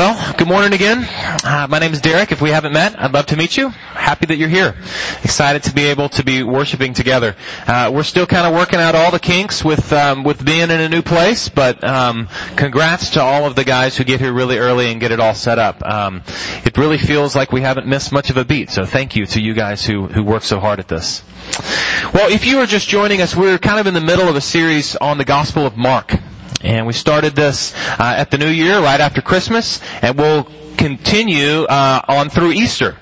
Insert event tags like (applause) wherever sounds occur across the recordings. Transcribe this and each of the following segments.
Well, good morning again. Uh, my name is Derek. If we haven't met, I'd love to meet you. Happy that you're here. Excited to be able to be worshiping together. Uh, we're still kind of working out all the kinks with um, with being in a new place, but um, congrats to all of the guys who get here really early and get it all set up. Um, it really feels like we haven't missed much of a beat. So thank you to you guys who who work so hard at this. Well, if you are just joining us, we're kind of in the middle of a series on the Gospel of Mark. And we started this uh, at the new year, right after Christmas, and we'll continue uh, on through Easter.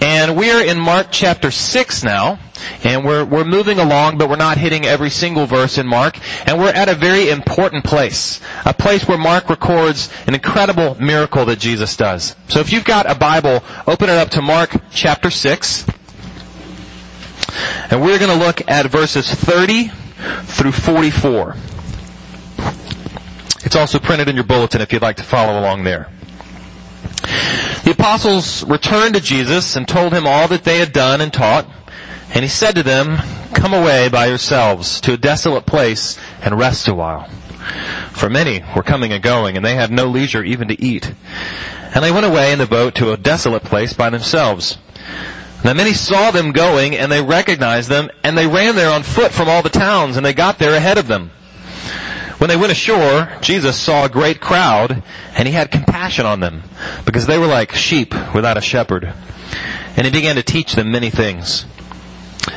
And we're in Mark chapter 6 now, and we're, we're moving along, but we're not hitting every single verse in Mark, and we're at a very important place. A place where Mark records an incredible miracle that Jesus does. So if you've got a Bible, open it up to Mark chapter 6, and we're going to look at verses 30 through 44. It's also printed in your bulletin if you'd like to follow along there. The apostles returned to Jesus and told him all that they had done and taught. And he said to them, come away by yourselves to a desolate place and rest a while. For many were coming and going and they had no leisure even to eat. And they went away in the boat to a desolate place by themselves. Now many saw them going and they recognized them and they ran there on foot from all the towns and they got there ahead of them. When they went ashore, Jesus saw a great crowd and he had compassion on them because they were like sheep without a shepherd. And he began to teach them many things.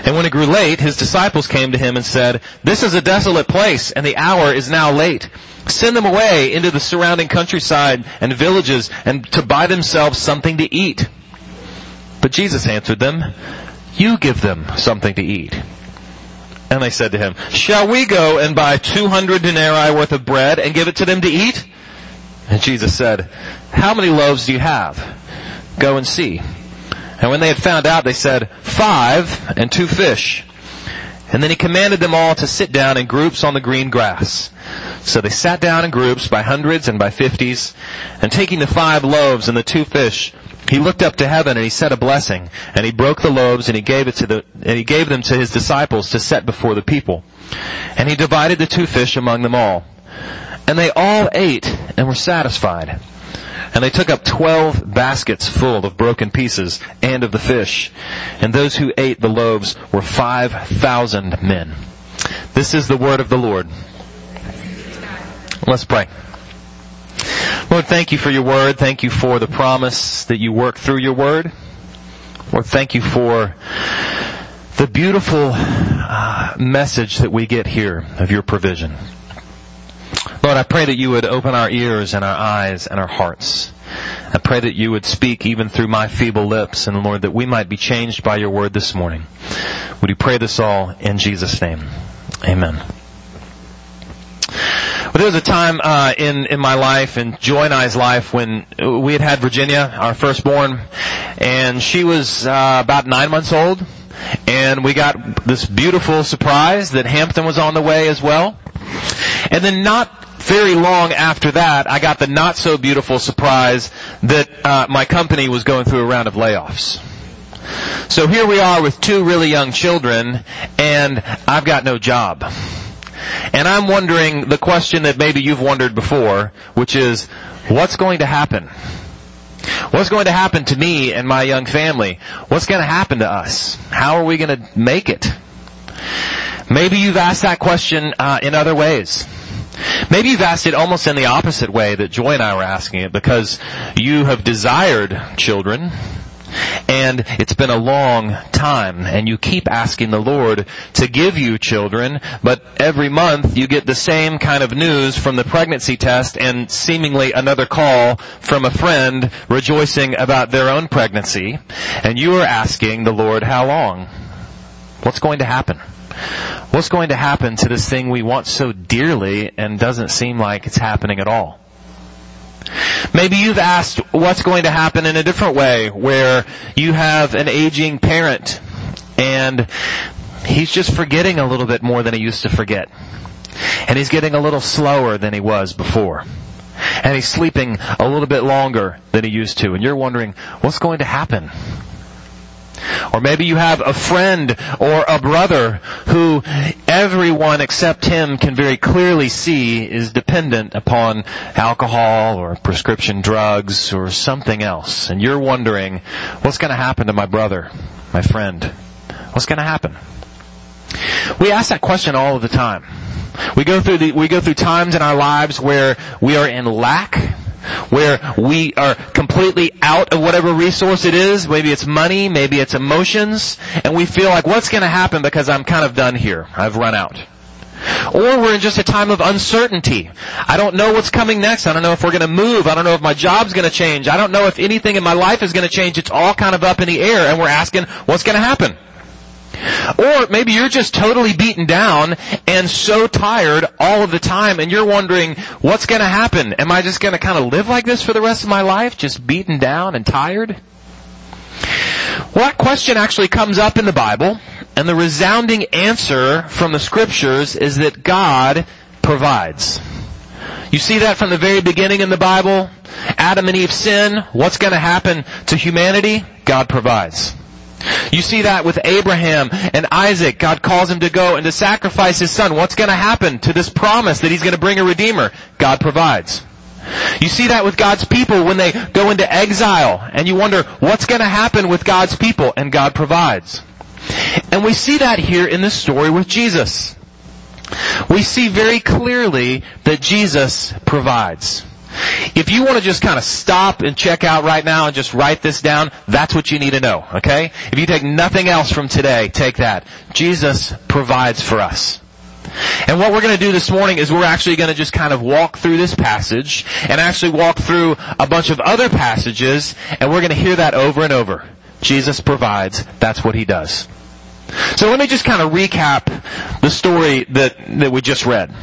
And when it grew late, his disciples came to him and said, this is a desolate place and the hour is now late. Send them away into the surrounding countryside and villages and to buy themselves something to eat. But Jesus answered them, you give them something to eat. And they said to him, shall we go and buy 200 denarii worth of bread and give it to them to eat? And Jesus said, how many loaves do you have? Go and see. And when they had found out, they said, five and two fish. And then he commanded them all to sit down in groups on the green grass. So they sat down in groups by hundreds and by fifties, and taking the five loaves and the two fish, he looked up to heaven and he said a blessing, and he broke the loaves and he gave it to the, and he gave them to his disciples to set before the people. And he divided the two fish among them all. And they all ate and were satisfied. And they took up twelve baskets full of broken pieces and of the fish. And those who ate the loaves were five thousand men. This is the word of the Lord. Let's pray. Lord, thank you for your word. Thank you for the promise that you work through your word. Lord, thank you for the beautiful uh, message that we get here of your provision. Lord, I pray that you would open our ears and our eyes and our hearts. I pray that you would speak even through my feeble lips and Lord, that we might be changed by your word this morning. Would you pray this all in Jesus' name? Amen. But there was a time uh, in in my life, in Joy and I's life, when we had had Virginia, our firstborn, and she was uh, about nine months old, and we got this beautiful surprise that Hampton was on the way as well. And then not very long after that, I got the not so beautiful surprise that uh, my company was going through a round of layoffs. So here we are with two really young children, and I've got no job. And I'm wondering the question that maybe you've wondered before, which is, what's going to happen? What's going to happen to me and my young family? What's going to happen to us? How are we going to make it? Maybe you've asked that question uh, in other ways. Maybe you've asked it almost in the opposite way that Joy and I were asking it because you have desired children and it's been a long time and you keep asking the Lord to give you children, but every month you get the same kind of news from the pregnancy test and seemingly another call from a friend rejoicing about their own pregnancy and you are asking the Lord how long? What's going to happen? What's going to happen to this thing we want so dearly and doesn't seem like it's happening at all? Maybe you've asked what's going to happen in a different way where you have an aging parent and he's just forgetting a little bit more than he used to forget. And he's getting a little slower than he was before. And he's sleeping a little bit longer than he used to. And you're wondering, what's going to happen? Or maybe you have a friend or a brother who everyone except him can very clearly see is dependent upon alcohol or prescription drugs or something else. And you're wondering, what's going to happen to my brother, my friend? What's going to happen? We ask that question all of the time. We go through the, we go through times in our lives where we are in lack, where we are completely out of whatever resource it is. Maybe it's money, maybe it's emotions, and we feel like what's gonna happen because I'm kind of done here. I've run out. Or we're in just a time of uncertainty. I don't know what's coming next. I don't know if we're gonna move. I don't know if my job's gonna change. I don't know if anything in my life is gonna change. It's all kind of up in the air and we're asking what's gonna happen. Or maybe you're just totally beaten down and so tired all of the time and you're wondering, what's gonna happen? Am I just gonna kind of live like this for the rest of my life? Just beaten down and tired? Well, that question actually comes up in the Bible and the resounding answer from the scriptures is that God provides. You see that from the very beginning in the Bible? Adam and Eve sin. What's gonna happen to humanity? God provides. You see that with Abraham and Isaac. God calls him to go and to sacrifice his son. What's going to happen to this promise that he's going to bring a redeemer? God provides. You see that with God's people when they go into exile and you wonder what's going to happen with God's people and God provides. And we see that here in this story with Jesus. We see very clearly that Jesus provides. If you want to just kind of stop and check out right now and just write this down, that's what you need to know, okay? If you take nothing else from today, take that. Jesus provides for us. And what we're going to do this morning is we're actually going to just kind of walk through this passage and actually walk through a bunch of other passages and we're going to hear that over and over. Jesus provides. That's what he does. So let me just kind of recap the story that, that we just read.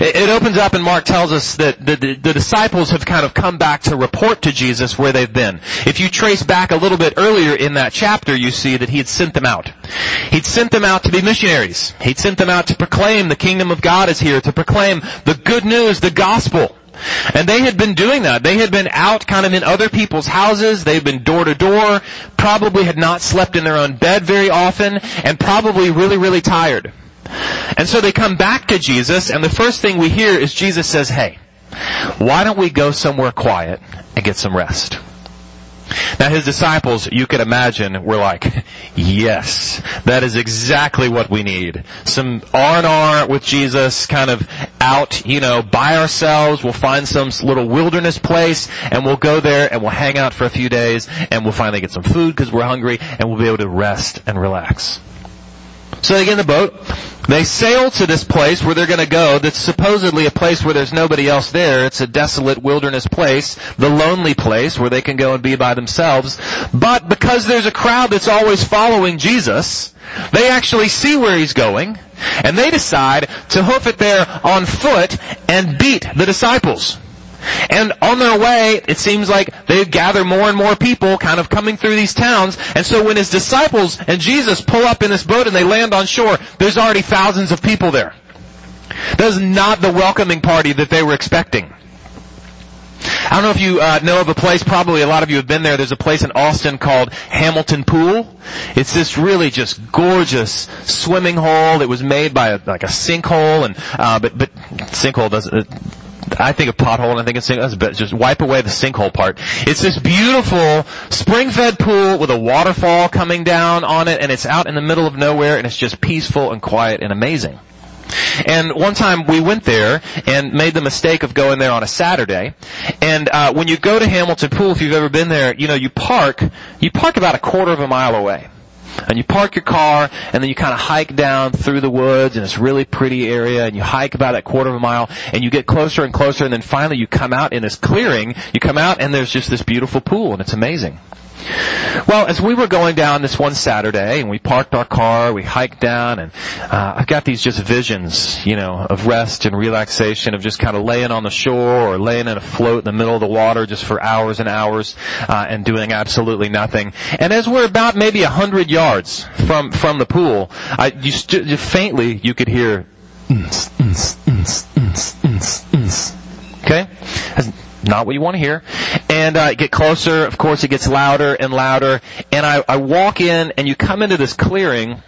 It opens up and Mark tells us that the, the, the, disciples have kind of come back to report to Jesus where they've been. If you trace back a little bit earlier in that chapter, you see that he had sent them out. He'd sent them out to be missionaries. He'd sent them out to proclaim the kingdom of God is here, to proclaim the good news, the gospel. And they had been doing that. They had been out kind of in other people's houses. They'd been door to door, probably had not slept in their own bed very often, and probably really, really tired. And so they come back to Jesus, and the first thing we hear is Jesus says, hey, why don't we go somewhere quiet and get some rest? Now his disciples, you could imagine, were like, yes, that is exactly what we need. Some R&R with Jesus, kind of out, you know, by ourselves. We'll find some little wilderness place and we'll go there and we'll hang out for a few days and we'll finally get some food because we're hungry and we'll be able to rest and relax. So they get in the boat. They sail to this place where they're going to go that's supposedly a place where there's nobody else there. It's a desolate wilderness place, the lonely place where they can go and be by themselves. But because there's a crowd that's always following Jesus, they actually see where he's going and they decide to hoof it there on foot and beat the disciples. And on their way, it seems like they gather more and more people kind of coming through these towns. And so when his disciples and Jesus pull up in this boat and they land on shore, there's already thousands of people there. That is not the welcoming party that they were expecting. I don't know if you uh, know of a place, probably a lot of you have been there. There's a place in Austin called Hamilton Pool. It's this really just gorgeous swimming hole. It was made by a, like a sinkhole and, uh, but, but sinkhole doesn't, I think of pothole and I think of sinkhole. That's just wipe away the sinkhole part. It's this beautiful spring-fed pool with a waterfall coming down on it, and it's out in the middle of nowhere, and it's just peaceful and quiet and amazing. And one time we went there and made the mistake of going there on a Saturday. And uh, when you go to Hamilton Pool, if you've ever been there, you know you park you park about a quarter of a mile away and you park your car and then you kind of hike down through the woods and it's really pretty area and you hike about a quarter of a mile and you get closer and closer and then finally you come out in this clearing, you come out and there's just this beautiful pool and it's amazing. Well, as we were going down this one Saturday and we parked our car, we hiked down and uh, I've got these just visions, you know, of rest and relaxation, of just kind of laying on the shore or laying in a float in the middle of the water just for hours and hours uh, and doing absolutely nothing. And as we're about maybe a hundred yards from from the pool, I, you st- faintly you could hear. Okay? Not what you want to hear. And uh, get closer. Of course, it gets louder and louder. And I, I walk in, and you come into this clearing.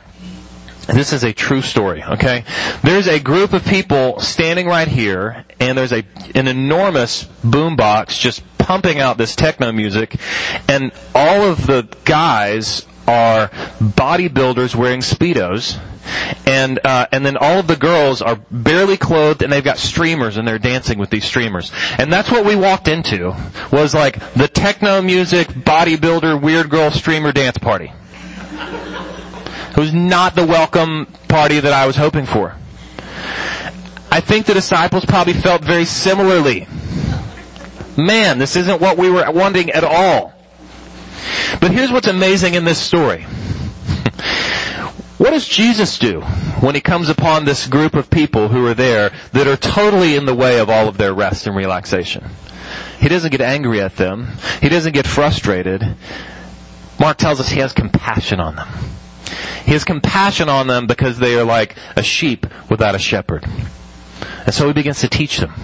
This is a true story, okay? There's a group of people standing right here, and there's a an enormous boombox just pumping out this techno music, and all of the guys are bodybuilders wearing speedos and uh, and then all of the girls are barely clothed and they've got streamers and they're dancing with these streamers. And that's what we walked into was like the techno music bodybuilder weird girl streamer dance party. It was not the welcome party that I was hoping for. I think the disciples probably felt very similarly. Man this isn't what we were wanting at all but here's what's amazing in this story what does Jesus do when he comes upon this group of people who are there that are totally in the way of all of their rest and relaxation? He doesn't get angry at them. He doesn't get frustrated. Mark tells us he has compassion on them. He has compassion on them because they are like a sheep without a shepherd. And so he begins to teach them.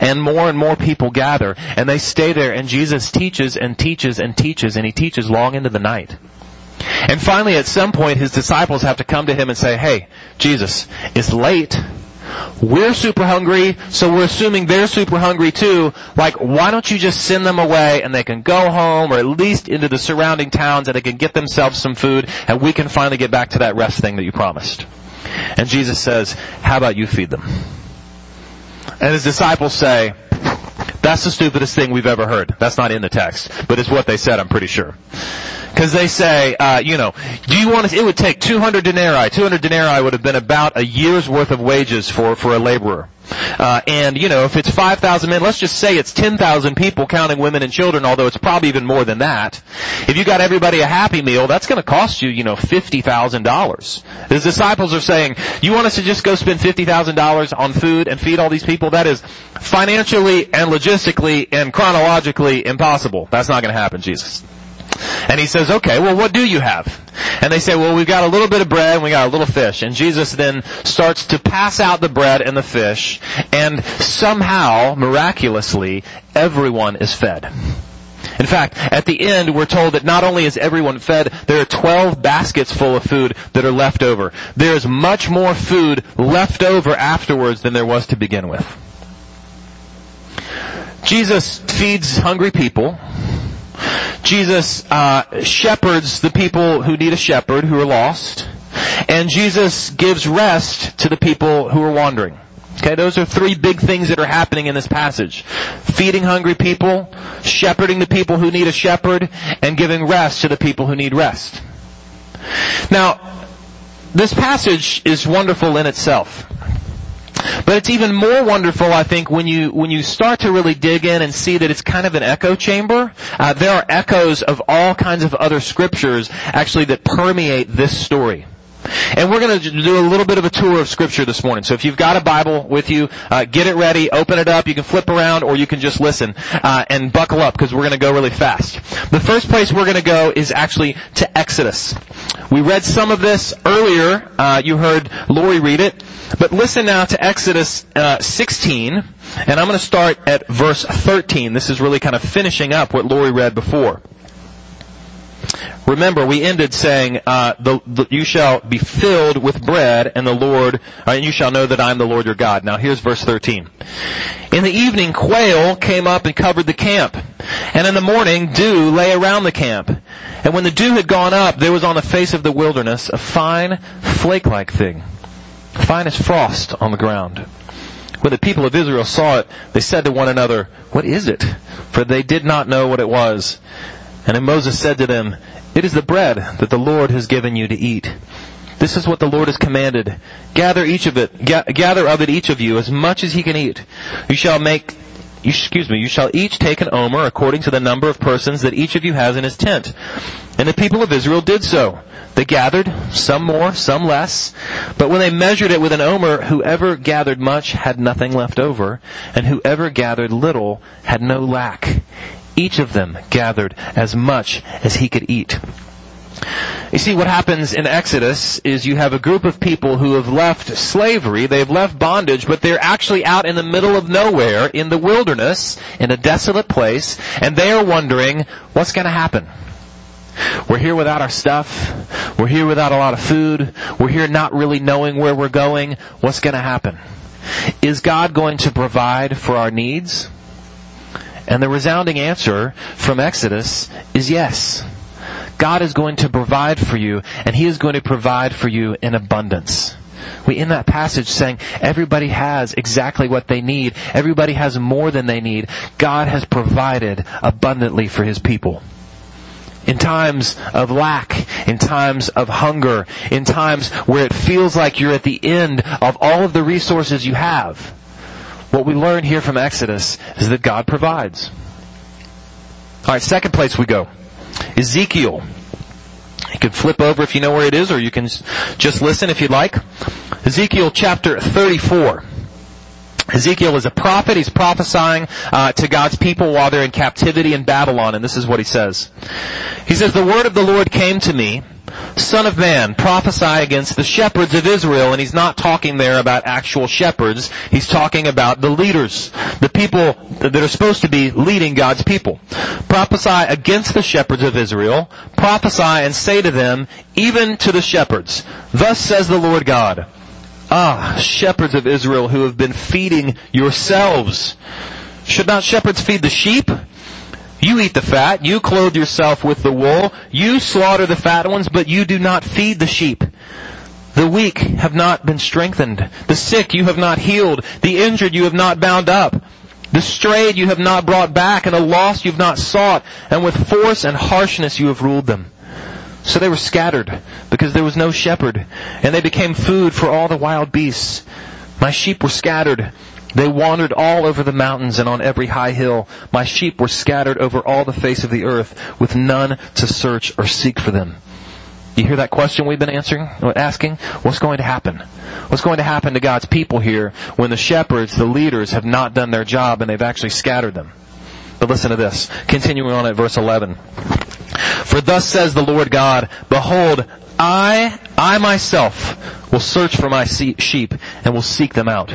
And more and more people gather and they stay there and Jesus teaches and teaches and teaches and he teaches long into the night. And finally, at some point, his disciples have to come to him and say, hey, Jesus, it's late. We're super hungry, so we're assuming they're super hungry too. Like, why don't you just send them away and they can go home or at least into the surrounding towns and they can get themselves some food and we can finally get back to that rest thing that you promised. And Jesus says, how about you feed them? And his disciples say, that's the stupidest thing we've ever heard. That's not in the text, but it's what they said, I'm pretty sure. Because they say, uh, you know, do you want to, it would take 200 denarii. 200 denarii would have been about a year's worth of wages for, for a laborer. Uh, and, you know, if it's 5,000 men, let's just say it's 10,000 people counting women and children, although it's probably even more than that. If you got everybody a happy meal, that's gonna cost you, you know, $50,000. His disciples are saying, you want us to just go spend $50,000 on food and feed all these people? That is financially and logistically and chronologically impossible. That's not gonna happen, Jesus. And he says, okay, well what do you have? And they say, well we've got a little bit of bread and we got a little fish. And Jesus then starts to pass out the bread and the fish and somehow, miraculously, everyone is fed. In fact, at the end, we're told that not only is everyone fed, there are 12 baskets full of food that are left over. There is much more food left over afterwards than there was to begin with. Jesus feeds hungry people. Jesus uh, shepherds the people who need a shepherd, who are lost, and Jesus gives rest to the people who are wandering. Okay, those are three big things that are happening in this passage. Feeding hungry people, shepherding the people who need a shepherd, and giving rest to the people who need rest. Now, this passage is wonderful in itself. But it's even more wonderful, I think, when you when you start to really dig in and see that it's kind of an echo chamber. Uh, there are echoes of all kinds of other scriptures actually that permeate this story. And we're going to do a little bit of a tour of scripture this morning. So if you've got a Bible with you, uh, get it ready, open it up. You can flip around or you can just listen uh, and buckle up because we're going to go really fast. The first place we're going to go is actually to Exodus. We read some of this earlier. Uh, you heard Lori read it. But listen now to Exodus uh, 16, and I'm going to start at verse 13. This is really kind of finishing up what Lori read before. Remember, we ended saying, uh, the, the, "You shall be filled with bread, and the Lord, uh, and you shall know that I am the Lord your God." Now, here's verse 13. In the evening, quail came up and covered the camp, and in the morning, dew lay around the camp. And when the dew had gone up, there was on the face of the wilderness a fine flake-like thing, fine as frost on the ground. When the people of Israel saw it, they said to one another, "What is it?" For they did not know what it was. And then Moses said to them, It is the bread that the Lord has given you to eat. This is what the Lord has commanded. Gather each of it, ga- gather of it each of you as much as he can eat. You shall make, excuse me, you shall each take an omer according to the number of persons that each of you has in his tent. And the people of Israel did so. They gathered, some more, some less. But when they measured it with an omer, whoever gathered much had nothing left over, and whoever gathered little had no lack. Each of them gathered as much as he could eat. You see, what happens in Exodus is you have a group of people who have left slavery, they've left bondage, but they're actually out in the middle of nowhere, in the wilderness, in a desolate place, and they are wondering, what's gonna happen? We're here without our stuff. We're here without a lot of food. We're here not really knowing where we're going. What's gonna happen? Is God going to provide for our needs? And the resounding answer from Exodus is yes. God is going to provide for you, and He is going to provide for you in abundance. We in that passage saying everybody has exactly what they need. Everybody has more than they need. God has provided abundantly for His people. In times of lack, in times of hunger, in times where it feels like you're at the end of all of the resources you have, what we learn here from Exodus is that God provides. Alright, second place we go. Ezekiel. You can flip over if you know where it is, or you can just listen if you'd like. Ezekiel chapter 34. Ezekiel is a prophet. He's prophesying uh, to God's people while they're in captivity in Babylon, and this is what he says. He says, "The word of the Lord came to me, Son of man, prophesy against the shepherds of Israel. And he's not talking there about actual shepherds. He's talking about the leaders, the people that are supposed to be leading God's people. Prophesy against the shepherds of Israel. Prophesy and say to them, even to the shepherds, thus says the Lord God, Ah, shepherds of Israel who have been feeding yourselves. Should not shepherds feed the sheep? You eat the fat, you clothe yourself with the wool, you slaughter the fat ones, but you do not feed the sheep. The weak have not been strengthened. The sick you have not healed. The injured you have not bound up. The strayed you have not brought back, and the lost you have not sought, and with force and harshness you have ruled them. So they were scattered, because there was no shepherd, and they became food for all the wild beasts. My sheep were scattered, they wandered all over the mountains and on every high hill. My sheep were scattered over all the face of the earth with none to search or seek for them. You hear that question we've been answering, asking? What's going to happen? What's going to happen to God's people here when the shepherds, the leaders, have not done their job and they've actually scattered them? But listen to this. Continuing on at verse 11. For thus says the Lord God, Behold, I, I myself will search for my sheep and will seek them out.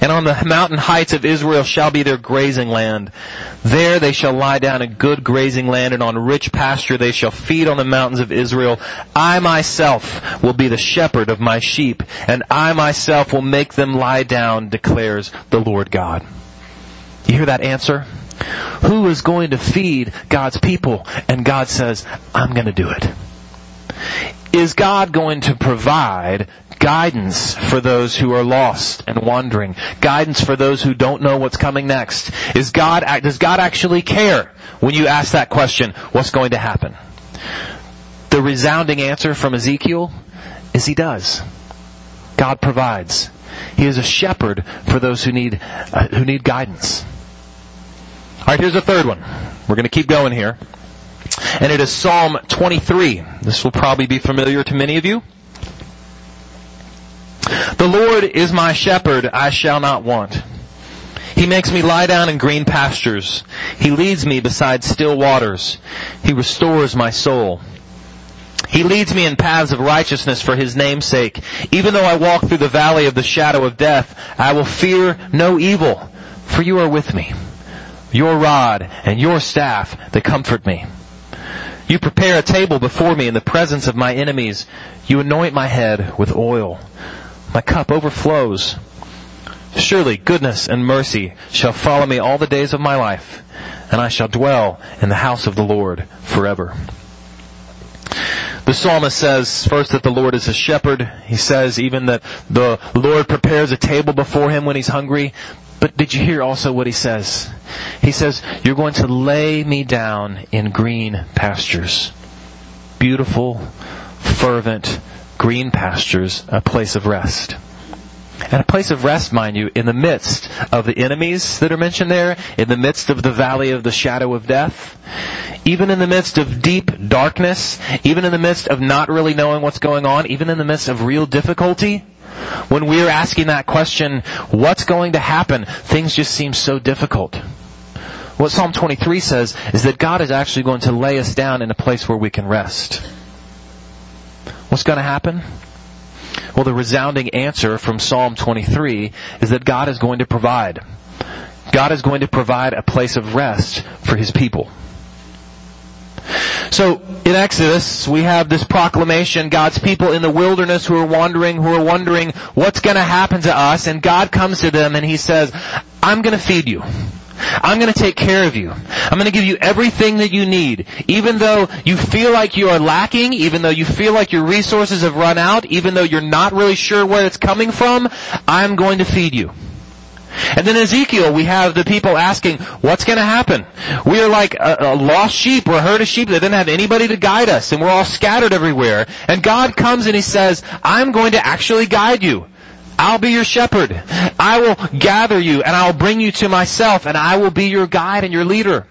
and on the mountain heights of Israel shall be their grazing land. There they shall lie down in good grazing land, and on rich pasture they shall feed on the mountains of Israel. I myself will be the shepherd of my sheep, and I myself will make them lie down, declares the Lord God. You hear that answer? Who is going to feed God's people? And God says, I'm going to do it. Is God going to provide guidance for those who are lost and wandering, guidance for those who don't know what's coming next. Is God, does God actually care when you ask that question, what's going to happen? The resounding answer from Ezekiel is he does. God provides. He is a shepherd for those who need, uh, who need guidance. Alright, here's a third one. We're gonna keep going here. And it is Psalm 23. This will probably be familiar to many of you. The Lord is my shepherd, I shall not want. He makes me lie down in green pastures. He leads me beside still waters. He restores my soul. He leads me in paths of righteousness for his name's sake. Even though I walk through the valley of the shadow of death, I will fear no evil, for you are with me. Your rod and your staff, they comfort me. You prepare a table before me in the presence of my enemies. You anoint my head with oil. My cup overflows. Surely goodness and mercy shall follow me all the days of my life, and I shall dwell in the house of the Lord forever. The psalmist says first that the Lord is a shepherd. He says even that the Lord prepares a table before him when he's hungry. But did you hear also what he says? He says, you're going to lay me down in green pastures. Beautiful, fervent, green pastures, a place of rest. And a place of rest, mind you, in the midst of the enemies that are mentioned there, in the midst of the valley of the shadow of death, even in the midst of deep darkness, even in the midst of not really knowing what's going on, even in the midst of real difficulty, when we're asking that question, what's going to happen, things just seem so difficult. What Psalm 23 says is that God is actually going to lay us down in a place where we can rest. What's going to happen? Well, the resounding answer from Psalm 23 is that God is going to provide. God is going to provide a place of rest for His people. So, in Exodus, we have this proclamation, God's people in the wilderness who are wandering, who are wondering what's gonna happen to us, and God comes to them and He says, I'm gonna feed you. I'm going to take care of you. I'm going to give you everything that you need. Even though you feel like you are lacking, even though you feel like your resources have run out, even though you're not really sure where it's coming from, I'm going to feed you. And then Ezekiel, we have the people asking, what's going to happen? We are like a, a, lost sheep or a herd of sheep that didn't have anybody to guide us and we're all scattered everywhere. And God comes and He says, I'm going to actually guide you. I'll be your shepherd. I will gather you and I'll bring you to myself and I will be your guide and your leader.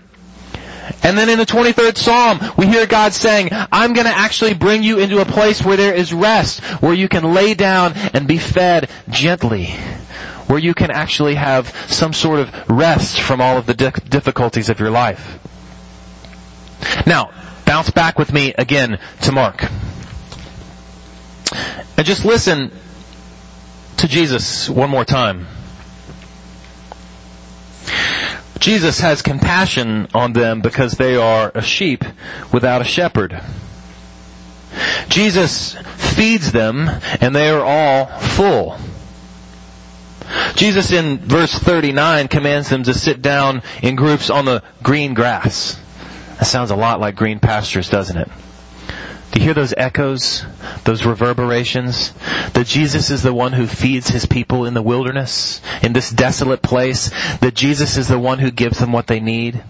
And then in the 23rd Psalm, we hear God saying, I'm gonna actually bring you into a place where there is rest, where you can lay down and be fed gently, where you can actually have some sort of rest from all of the difficulties of your life. Now, bounce back with me again to Mark. And just listen to Jesus one more time. Jesus has compassion on them because they are a sheep without a shepherd. Jesus feeds them and they are all full. Jesus in verse 39 commands them to sit down in groups on the green grass. That sounds a lot like green pastures, doesn't it? Do you hear those echoes, those reverberations? That Jesus is the one who feeds his people in the wilderness, in this desolate place. That Jesus is the one who gives them what they need.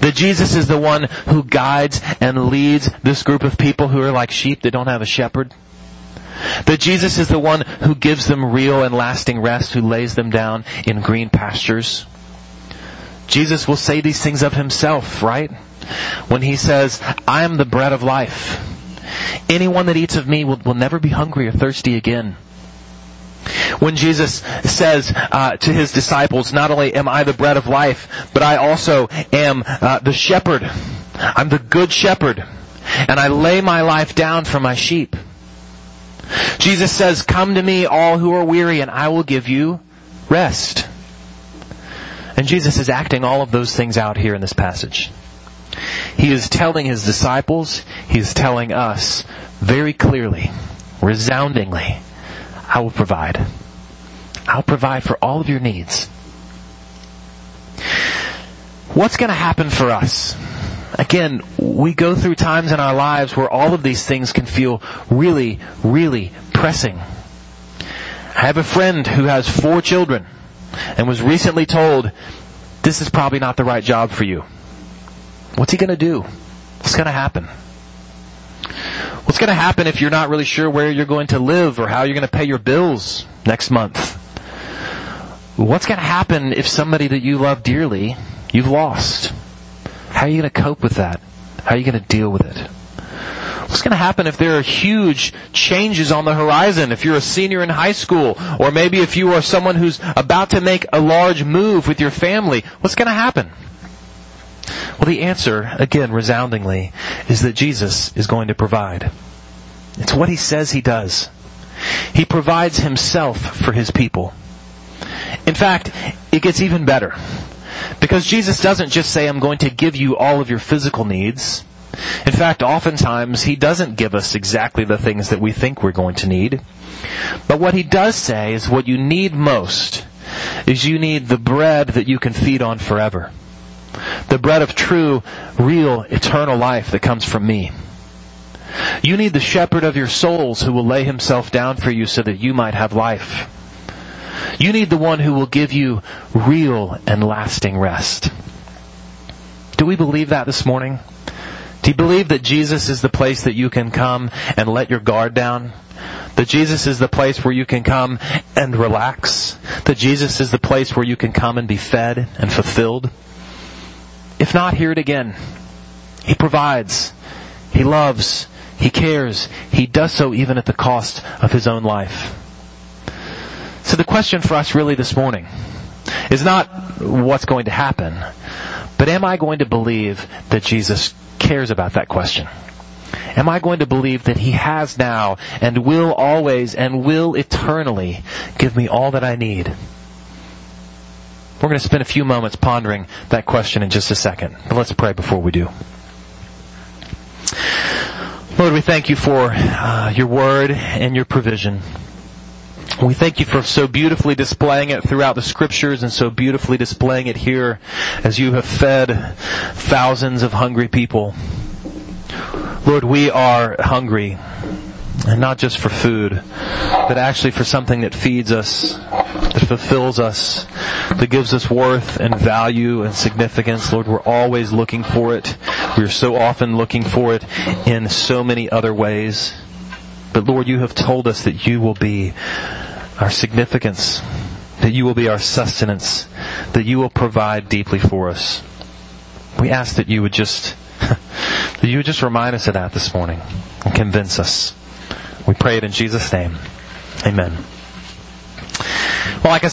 That Jesus is the one who guides and leads this group of people who are like sheep that don't have a shepherd. That Jesus is the one who gives them real and lasting rest, who lays them down in green pastures. Jesus will say these things of himself, right? When he says, I am the bread of life. Anyone that eats of me will, will never be hungry or thirsty again. When Jesus says uh, to his disciples, not only am I the bread of life, but I also am uh, the shepherd. I'm the good shepherd. And I lay my life down for my sheep. Jesus says, come to me all who are weary and I will give you rest. And Jesus is acting all of those things out here in this passage. He is telling his disciples, he is telling us very clearly, resoundingly, I will provide. I'll provide for all of your needs. What's going to happen for us? Again, we go through times in our lives where all of these things can feel really, really pressing. I have a friend who has four children and was recently told, this is probably not the right job for you. What's he going to do? What's going to happen? What's going to happen if you're not really sure where you're going to live or how you're going to pay your bills next month? What's going to happen if somebody that you love dearly, you've lost? How are you going to cope with that? How are you going to deal with it? What's going to happen if there are huge changes on the horizon? If you're a senior in high school, or maybe if you are someone who's about to make a large move with your family, what's going to happen? Well, the answer, again, resoundingly, is that Jesus is going to provide. It's what he says he does. He provides himself for his people. In fact, it gets even better. Because Jesus doesn't just say, I'm going to give you all of your physical needs. In fact, oftentimes, he doesn't give us exactly the things that we think we're going to need. But what he does say is what you need most is you need the bread that you can feed on forever. The bread of true, real, eternal life that comes from me. You need the shepherd of your souls who will lay himself down for you so that you might have life. You need the one who will give you real and lasting rest. Do we believe that this morning? Do you believe that Jesus is the place that you can come and let your guard down That Jesus is the place where you can come and relax. That Jesus is the place where you can come and be fed and fulfilled. If not, hear it again. He provides. He loves. He cares. He does so even at the cost of his own life. So the question for us really this morning is not what's going to happen, but am I going to believe that Jesus cares about that question? Am I going to believe that He has now and will always and will eternally give me all that I need? We're going to spend a few moments pondering that question in just a second. But let's pray before we do. Lord, we thank you for uh, your word and your provision. We thank you for so beautifully displaying it throughout the scriptures and so beautifully displaying it here as you have fed thousands of hungry people. Lord, we are hungry and not just for food, but actually for something that feeds us, that fulfills us, that gives us worth and value and significance. Lord, we're always looking for it. We're so often looking for it in so many other ways. But Lord, you have told us that you will be our significance, that you will be our sustenance, that you will provide deeply for us. We ask that you would just (laughs) that you would just remind us of that this morning and convince us. We pray it in Jesus' name. Amen. Well, like I